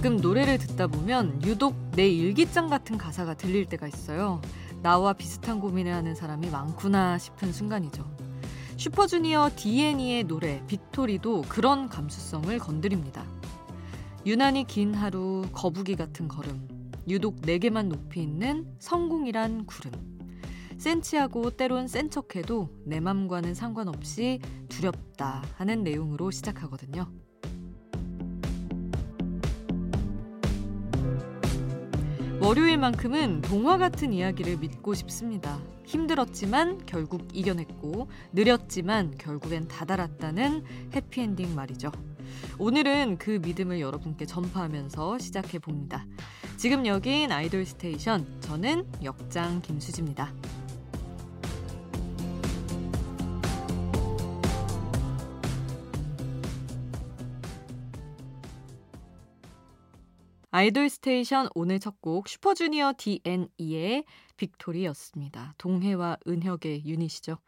가끔 노래를 듣다 보면 유독 내 일기장 같은 가사가 들릴 때가 있어요. 나와 비슷한 고민을 하는 사람이 많구나 싶은 순간이죠. 슈퍼주니어 DNE의 노래 빅토리도 그런 감수성을 건드립니다. 유난히 긴 하루, 거북이 같은 걸음, 유독 내게만 높이 있는 성공이란 구름. 센치하고 때론 센 척해도 내 맘과는 상관없이 두렵다 하는 내용으로 시작하거든요. 월요일만큼은 동화 같은 이야기를 믿고 싶습니다. 힘들었지만 결국 이겨냈고 느렸지만 결국엔 다다랐다는 해피엔딩 말이죠. 오늘은 그 믿음을 여러분께 전파하면서 시작해 봅니다. 지금 여긴 아이돌 스테이션 저는 역장 김수지입니다. 아이돌 스테이션 오늘 첫 곡 슈퍼주니어 D&E의 Victory였습니다. 동해와 은혁의 유닛이죠.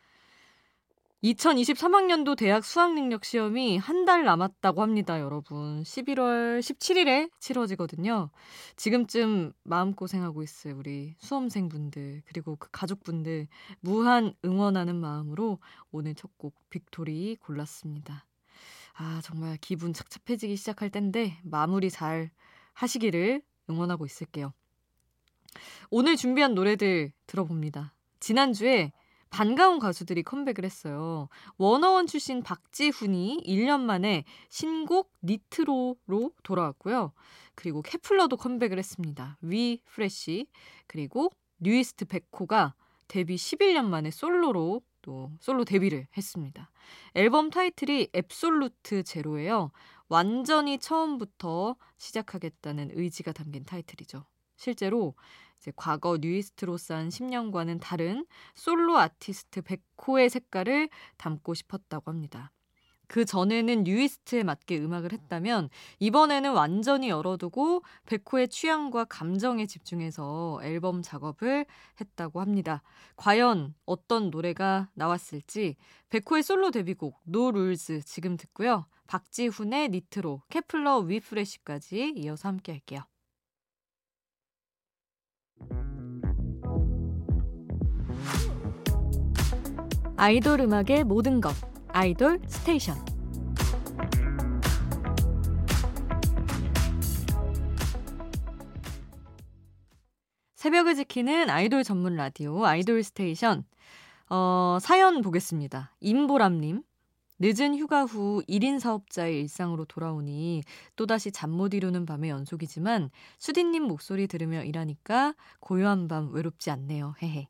2023학년도 대학 수학능력 시험이 한 달 남았다고 합니다, 여러분. 11월 17일에 치러지거든요. 지금쯤 마음고생하고 있어요, 우리 수험생분들, 그리고 그 가족분들. 무한 응원하는 마음으로 오늘 첫 곡 Victory 골랐습니다. 아, 정말 기분 착잡해지기 시작할 텐데, 마무리 잘 하시기를 응원하고 있을게요. 오늘 준비한 노래들 들어봅니다. 지난주에 반가운 가수들이 컴백을 했어요. 워너원 출신 박지훈이 1년 만에 신곡 Nitro로 돌아왔고요. 그리고 케플러도 컴백을 했습니다. We Fresh 그리고 뉴이스트 백호가 데뷔 11년 만에 솔로로 또 솔로 데뷔를 했습니다. 앨범 타이틀이 Absolute Zero예요. 완전히 처음부터 시작하겠다는 의지가 담긴 타이틀이죠. 실제로 이제 과거 뉴이스트로서 한 10년과는 다른 솔로 아티스트 백호의 색깔을 담고 싶었다고 합니다. 그 전에는 뉴이스트에 맞게 음악을 했다면 이번에는 완전히 열어두고 백호의 취향과 감정에 집중해서 앨범 작업을 했다고 합니다. 과연 어떤 노래가 나왔을지 백호의 솔로 데뷔곡 No Rules 지금 듣고요. 박지훈의 Nitro, 케플러 We Fresh까지 이어서 함께 할게요. 아이돌 음악의 모든 것 아이돌 스테이션 새벽을 지키는 아이돌 전문 라디오 아이돌 스테이션 어, 사연 보겠습니다. 임보람님 늦은 휴가 후 1인 사업자의 일상으로 돌아오니 또다시 잠 못 이루는 밤의 연속이지만 수디님 목소리 들으며 일하니까 고요한 밤 외롭지 않네요. 헤헤.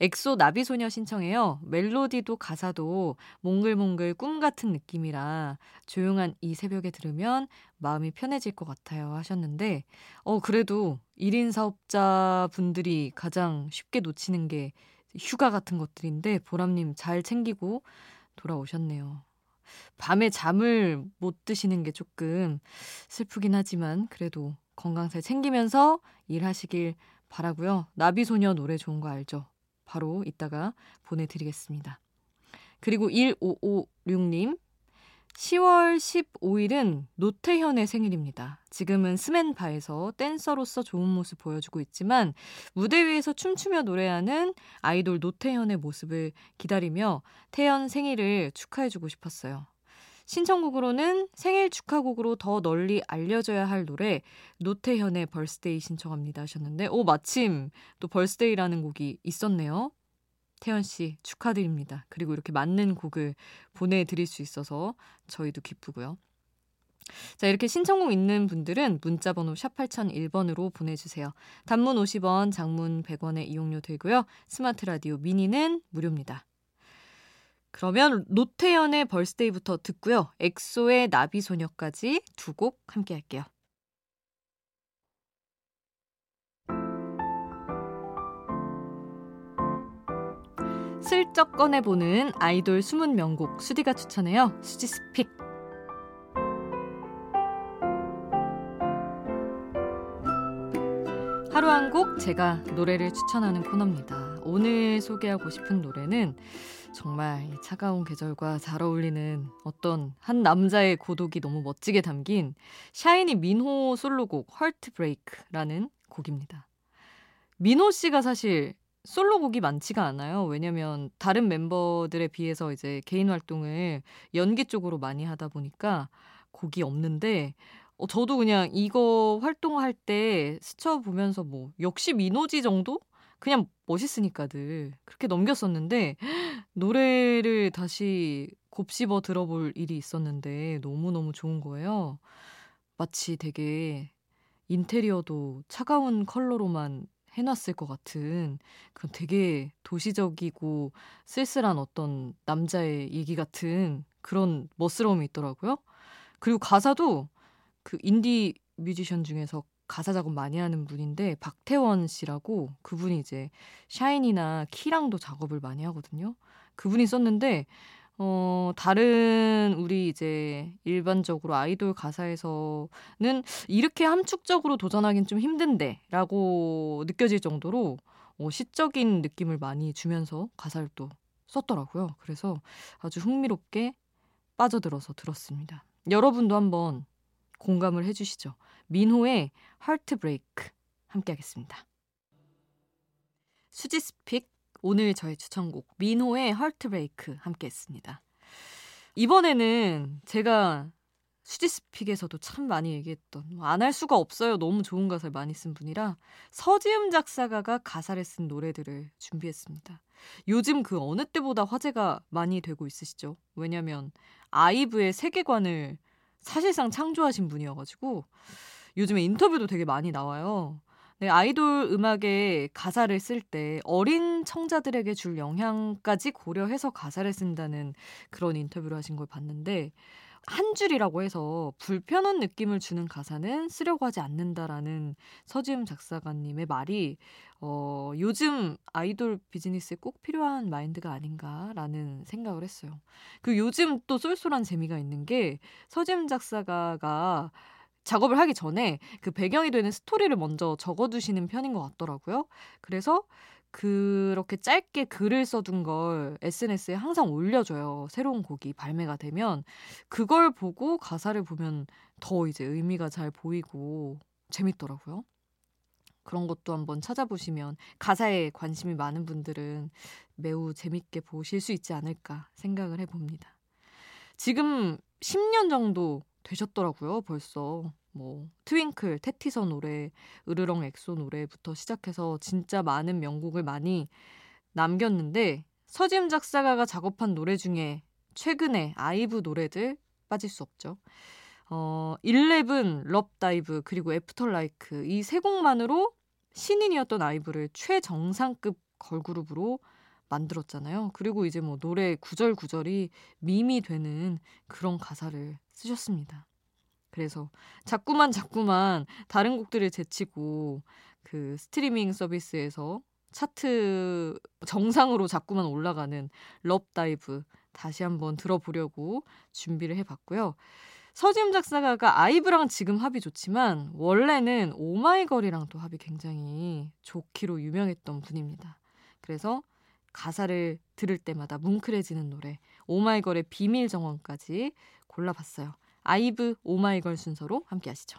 엑소 나비소녀 신청해요. 멜로디도 가사도 몽글몽글 꿈 같은 느낌이라 조용한 이 새벽에 들으면 마음이 편해질 것 같아요 하셨는데, 어, 그래도 1인 사업자 분들이 가장 쉽게 놓치는 게 휴가 같은 것들인데, 보람님 잘 챙기고 돌아오셨네요. 밤에 잠을 못 드시는 게 조금 슬프긴 하지만 그래도 건강 잘 챙기면서 일하시길 바라고요. 나비소녀 노래 좋은 거 알죠? 바로 이따가 보내드리겠습니다. 그리고 1556님 10월 15일은 노태현의 생일입니다. 지금은 스맨파에서 댄서로서 좋은 모습 보여주고 있지만 무대 위에서 춤추며 노래하는 아이돌 노태현의 모습을 기다리며 태현 생일을 축하해주고 싶었어요. 신청곡으로는 생일 축하곡으로 더 널리 알려져야 할 노래 노태현의 Birthday 신청합니다 하셨는데 오 마침 또 Birthday라는 곡이 있었네요. 태현 씨 축하드립니다. 그리고 이렇게 맞는 곡을 보내드릴 수 있어서 저희도 기쁘고요. 자, 이렇게 신청곡 있는 분들은 문자번호 샵 8001번으로 보내주세요. 단문 50원, 장문 100원의 이용료 들고요. 스마트 라디오 미니는 무료입니다. 그러면 노태현의 Birthday부터 듣고요. 엑소의 나비소녀까지 두 곡 함께 할게요. 슬쩍 꺼내보는 아이돌 숨은 명곡 수디가 추천해요. 수지 스픽. 하루 한 곡 제가 노래를 추천하는 코너입니다. 오늘 소개하고 싶은 노래는 정말 차가운 계절과 잘 어울리는 어떤 한 남자의 고독이 너무 멋지게 담긴 샤이니 민호 솔로곡 헐트 브레이크라는 곡입니다. 민호 씨가 사실 솔로곡이 많지가 않아요. 왜냐면 다른 멤버들에 비해서 이제 개인 활동을 연기 쪽으로 많이 하다 보니까 곡이 없는데 어, 저도 그냥 이거 활동할 때 스쳐 보면서 뭐 역시 민호지 정도? 그냥 멋있으니까 늘 그렇게 넘겼었는데 노래를 다시 곱씹어 들어볼 일이 있었는데 너무너무 좋은 거예요. 마치 되게 인테리어도 차가운 컬러로만 해놨을 것 같은 그런 되게 도시적이고 쓸쓸한 어떤 남자의 얘기 같은 그런 멋스러움이 있더라고요. 그리고 가사도 그 인디 뮤지션 중에서 가사 작업 많이 하는 분인데 박태원 씨라고 그분이 이제 샤인이나 키랑도 작업을 많이 하거든요. 그분이 썼는데 어, 다른 우리 이제 일반적으로 아이돌 가사에서는 이렇게 함축적으로 도전하긴 좀 힘든데 라고 느껴질 정도로 어, 시적인 느낌을 많이 주면서 가사를 또 썼더라고요. 그래서 아주 흥미롭게 빠져들어서 들었습니다. 여러분도 한번 공감을 해주시죠. 민호의 Heartbreak 함께 하겠습니다. 수지's pick 오늘 저의 추천곡 민호의 Heartbreak 함께 했습니다. 이번에는 제가 수지's pick에서도 참 많이 얘기했던 뭐 안할 수가 없어요. 너무 좋은 가사를 많이 쓴 분이라 서지음 작사가가 가사를 쓴 노래들을 준비했습니다. 요즘 그 어느 때보다 화제가 많이 되고 있으시죠. 왜냐면 아이브의 세계관을 사실상 창조하신 분이어가지고 요즘에 인터뷰도 되게 많이 나와요. 네, 아이돌 음악에 가사를 쓸 때 어린 청자들에게 줄 영향까지 고려해서 가사를 쓴다는 그런 인터뷰를 하신 걸 봤는데 한 줄이라고 해서 불편한 느낌을 주는 가사는 쓰려고 하지 않는다라는 서지음 작사가님의 말이 어, 요즘 아이돌 비즈니스에 꼭 필요한 마인드가 아닌가라는 생각을 했어요. 그 요즘 또 쏠쏠한 재미가 있는 게 서지음 작사가가 작업을 하기 전에 그 배경이 되는 스토리를 먼저 적어두시는 편인 것 같더라고요. 그래서 그렇게 짧게 글을 써둔 걸 SNS에 항상 올려줘요. 새로운 곡이 발매가 되면 그걸 보고 가사를 보면 더 이제 의미가 잘 보이고 재밌더라고요. 그런 것도 한번 찾아보시면 가사에 관심이 많은 분들은 매우 재밌게 보실 수 있지 않을까 생각을 해봅니다. 지금 10년 정도 되셨더라고요, 벌써. 뭐 Twinkle, 태티서 노래, 으르렁 엑소 노래부터 시작해서 진짜 많은 명곡을 많이 남겼는데 서지음 작사가가 작업한 노래 중에 최근에 아이브 노래들 빠질 수 없죠. 어, 11, LOVE DIVE, 그리고 After LIKE 이 세 곡만으로 신인이었던 아이브를 최정상급 걸그룹으로 만들었잖아요. 그리고 이제 뭐 노래 구절 구절이 밈이 되는 그런 가사를 쓰셨습니다. 그래서 자꾸만 자꾸만 다른 곡들을 제치고 그 스트리밍 서비스에서 차트 정상으로 자꾸만 올라가는 LOVE DIVE 다시 한번 들어보려고 준비를 해봤고요. 서지음 작사가가 아이브랑 지금 합이 좋지만 원래는 오마이걸이랑 또 합이 굉장히 좋기로 유명했던 분입니다. 그래서 가사를 들을 때마다 뭉클해지는 노래 오마이걸의 비밀 정원까지 골라봤어요. 아이브 오마이걸 순서로 함께 하시죠.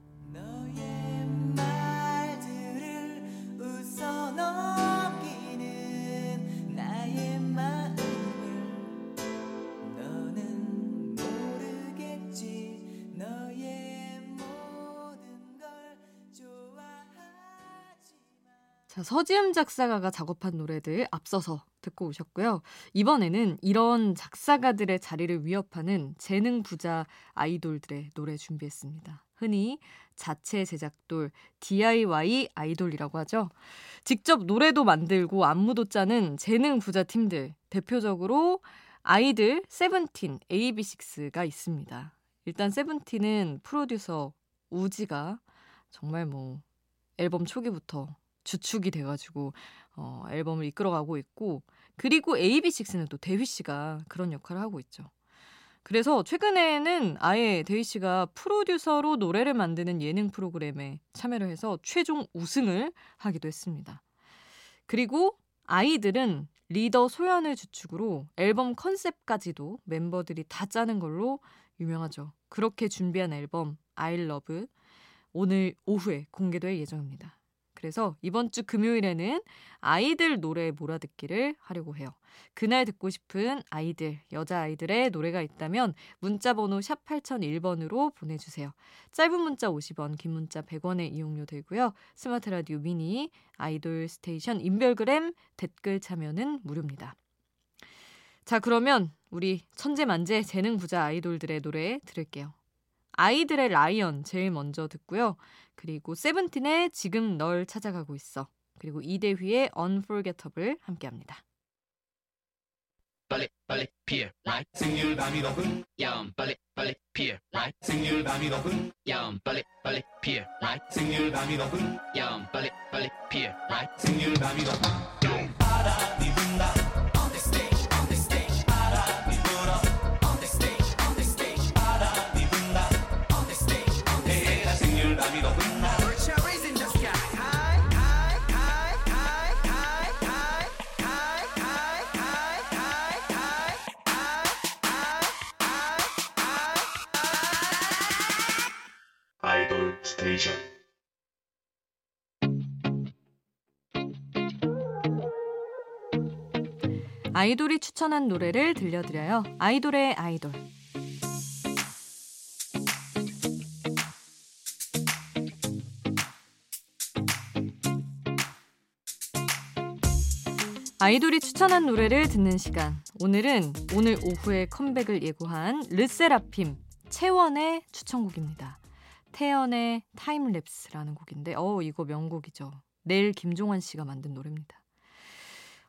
자, 서지음 작사가가 작업한 노래들 앞서서 듣고 오셨고요. 이번에는 이런 작사가들의 자리를 위협하는 재능 부자 아이돌들의 노래 준비했습니다. 흔히 자체 제작돌, DIY 아이돌이라고 하죠. 직접 노래도 만들고 안무도 짜는 재능 부자 팀들. 대표적으로 아이들 세븐틴, AB6IX가 있습니다. 일단 세븐틴은 프로듀서 우지가 정말 뭐 앨범 초기부터 주축이 돼가지고 어, 앨범을 이끌어가고 있고 그리고 AB6IX는 또 대휘 씨가 그런 역할을 하고 있죠. 그래서 최근에는 아예 대휘 씨가 프로듀서로 노래를 만드는 예능 프로그램에 참여를 해서 최종 우승을 하기도 했습니다. 그리고 아이들은 리더 소연을 주축으로 앨범 컨셉까지도 멤버들이 다 짜는 걸로 유명하죠. 그렇게 준비한 앨범 I Love 오늘 오후에 공개될 예정입니다. 그래서 이번 주 금요일에는 아이들 노래 몰아듣기를 하려고 해요. 그날 듣고 싶은 아이들, 여자아이들의 노래가 있다면 문자번호 샵 8001번으로 보내주세요. 짧은 문자 50원, 긴 문자 100원의 이용료 들고요. 스마트 라디오 미니, 아이돌 스테이션, 인별그램 댓글 참여는 무료입니다. 자, 그러면 우리 천재만재 재능 부자 아이돌들의 노래 들을게요. 아이들의 라이언 제일 먼저 듣고요. 그리고 세븐틴의 지금 널 찾아가고 있어. 그리고 이대휘의 Unforgettable 함께합니다. 빨리 빨리 피어 라이 생률 밤이 높은 야음 빨리 빨리 피어 라이 생률 밤이 높은 야음 빨리 빨리 피어 라이 생률 밤이 높은 야음 빨리 빨리 피어 라이 생률 밤이 높은 바람이 분다 아이돌이 추천한 노래를 들려드려요. 아이돌의 아이돌. 아이돌이 추천한 노래를 듣는 시간. 오늘은 오늘 오후에 컴백을 예고한 르세라핌 채원의 추천곡입니다. 태연의 타임랩스라는 곡인데 어 이거 명곡이죠. 내일 김종완 씨가 만든 노래입니다.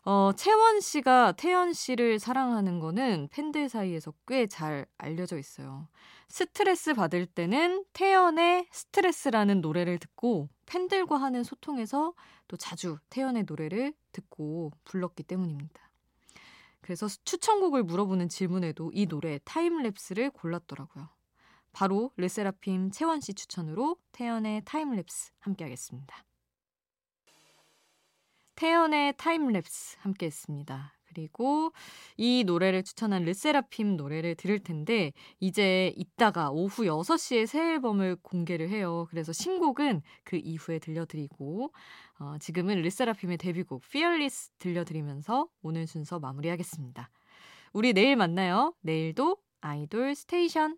어, 채원 씨가 태연 씨를 사랑하는 거는 팬들 사이에서 꽤 잘 알려져 있어요. 스트레스 받을 때는 태연의 스트레스라는 노래를 듣고 팬들과 하는 소통에서 또 자주 태연의 노래를 듣고 불렀기 때문입니다. 그래서 추천곡을 물어보는 질문에도 이 노래 Time Lapse를 골랐더라고요. 바로 르세라핌 채원 씨 추천으로 태연의 Time Lapse 함께 하겠습니다. 태연의 Time Lapse 함께 했습니다. 그리고 이 노래를 추천한 르세라핌 노래를 들을 텐데 이제 이따가 오후 6시에 새 앨범을 공개를 해요. 그래서 신곡은 그 이후에 들려드리고 어, 지금은 르세라핌의 데뷔곡 Fearless 들려드리면서 오늘 순서 마무리하겠습니다. 우리 내일 만나요. 내일도 아이돌 스테이션